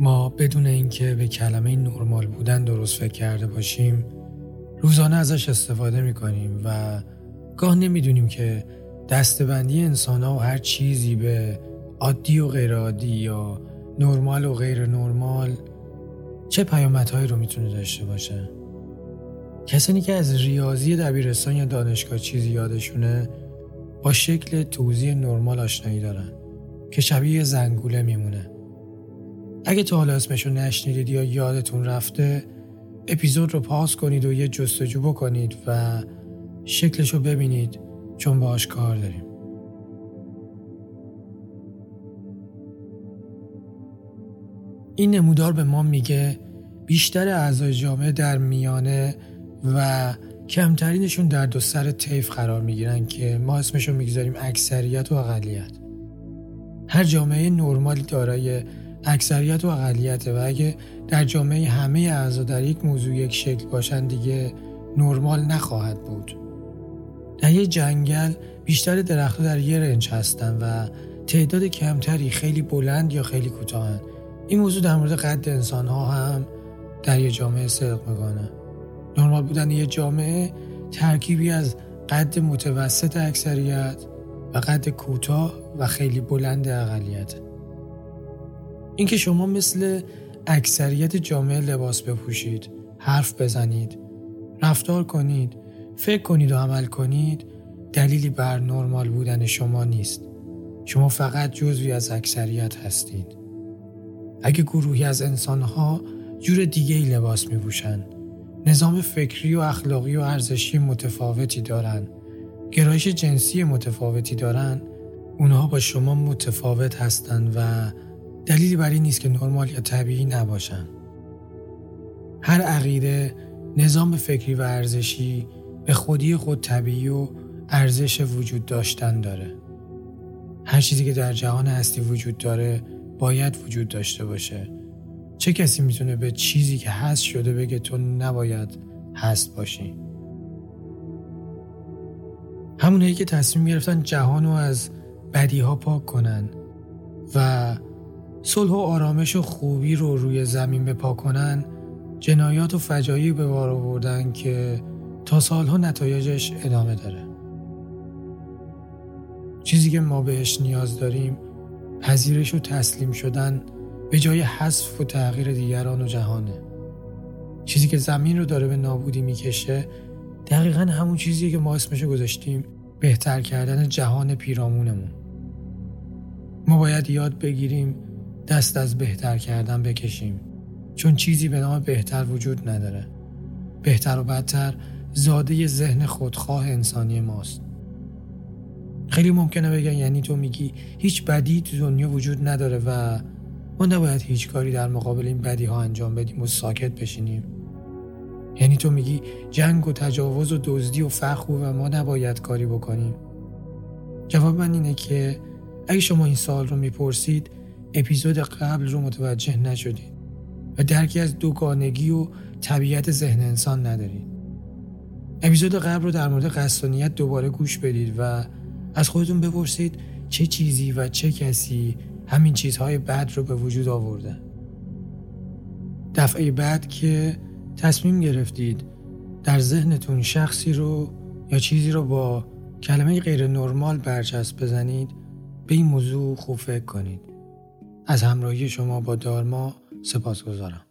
ما بدون اینکه به کلمه نرمال بودن درست فکر کرده باشیم روزانه ازش استفاده می‌کنیم و گاه نمی‌دونیم که دستبندی انسان ها و هر چیزی به عادی و غیر عادی یا نرمال و غیر نرمال چه پیامدهایی رو می‌تونه داشته باشه؟ کسانی که از ریاضی دبیرستان یا دانشگاه چیزی یادشونه با شکل توضیح نرمال آشنایی دارن که شبیه زنگوله میمونه. اگه تا حالا اسمشو نشنیدید یا یادتون رفته اپیزود رو پاس کنید و یه جستجو بکنید و شکلش رو ببینید چون باهاش کار داریم. این نمودار به ما میگه بیشتر اعضای جامعه در میانه و کمترینشون در دو سر طیف قرار می‌گیرن که ما اسمشو می‌گذاریم اکثریت و اقلیت. هر جامعه نرمالی دارای اکثریت و اقلیت و اگه در جامعه همه اعضا در یک موضوع یک شکل باشن دیگه نرمال نخواهد بود. در یک جنگل بیشتر درختها در یه رنج هستن و تعداد کمتری خیلی بلند یا خیلی کوتاهن. این موضوع در مورد قد انسان ها هم در یه جامعه صدق می‌کنه. نرمال بودن یه جامعه ترکیبی از قد متوسط اکثریت و قد کوتاه و خیلی بلند اقلیت. اینکه شما مثل اکثریت جامعه لباس بپوشید حرف بزنید رفتار کنید فکر کنید و عمل کنید دلیلی بر نرمال بودن شما نیست. شما فقط جزوی از اکثریت هستید. اگه گروهی از انسانها جور دیگه ای لباس می نظام فکری و اخلاقی و ارزشی متفاوتی دارن گرایش جنسی متفاوتی دارن اونها با شما متفاوت هستند و دلیلی بر این نیست که نرمال یا طبیعی نباشن. هر عقیده نظام فکری و ارزشی به خودی خود طبیعی و ارزش وجود داشتن داره. هر چیزی که در جهان هستی وجود داره باید وجود داشته باشه. چه کسی می‌تونه به چیزی که هست شده بگه تو نباید هست باشی؟ همونهایی که تصمیم گرفتن جهان رو از بدیها پاک کنن و صلح و آرامش و خوبی رو روی زمین بپا کنن جنایات و فجایی به بار آوردن که تا سالها نتایجش ادامه داره. چیزی که ما بهش نیاز داریم پذیرش و تسلیم شدن به جای حذف و تغییر دیگران و جهانه. چیزی که زمین رو داره به نابودی می‌کشه دقیقا همون چیزی که ما اسمشو گذاشتیم بهتر کردن جهان پیرامونمون. ما باید یاد بگیریم دست از بهتر کردن بکشیم. چون چیزی به نام بهتر وجود نداره. بهتر و بدتر زاده ذهن خودخواه انسانی ماست. خیلی ممکنه بگن یعنی تو میگی هیچ بدی تو دنیا وجود نداره و ما نباید هیچ کاری در مقابل این بدی ها انجام بدیم و ساکت بشینیم. یعنی تو میگی جنگ و تجاوز و دزدی و فخر و ما نباید کاری بکنیم. جواب من اینه که اگه شما این سال رو می‌پرسید اپیزود قبل رو متوجه نشدید و درکی از دوگانگی و طبیعت ذهن انسان ندارید اپیزود قبل رو در مورد قصدانیت دوباره گوش بدید و از خودتون بپرسید چه چیزی و چه کسی همین چیزهای بد رو به وجود آورده. دفعه بعد که تصمیم گرفتید در ذهنتون شخصی رو یا چیزی رو با کلمه غیر نرمال برچسب بزنید به این موضوع خوب فکر کنید. از همراهی شما با دارما سپاس گذارم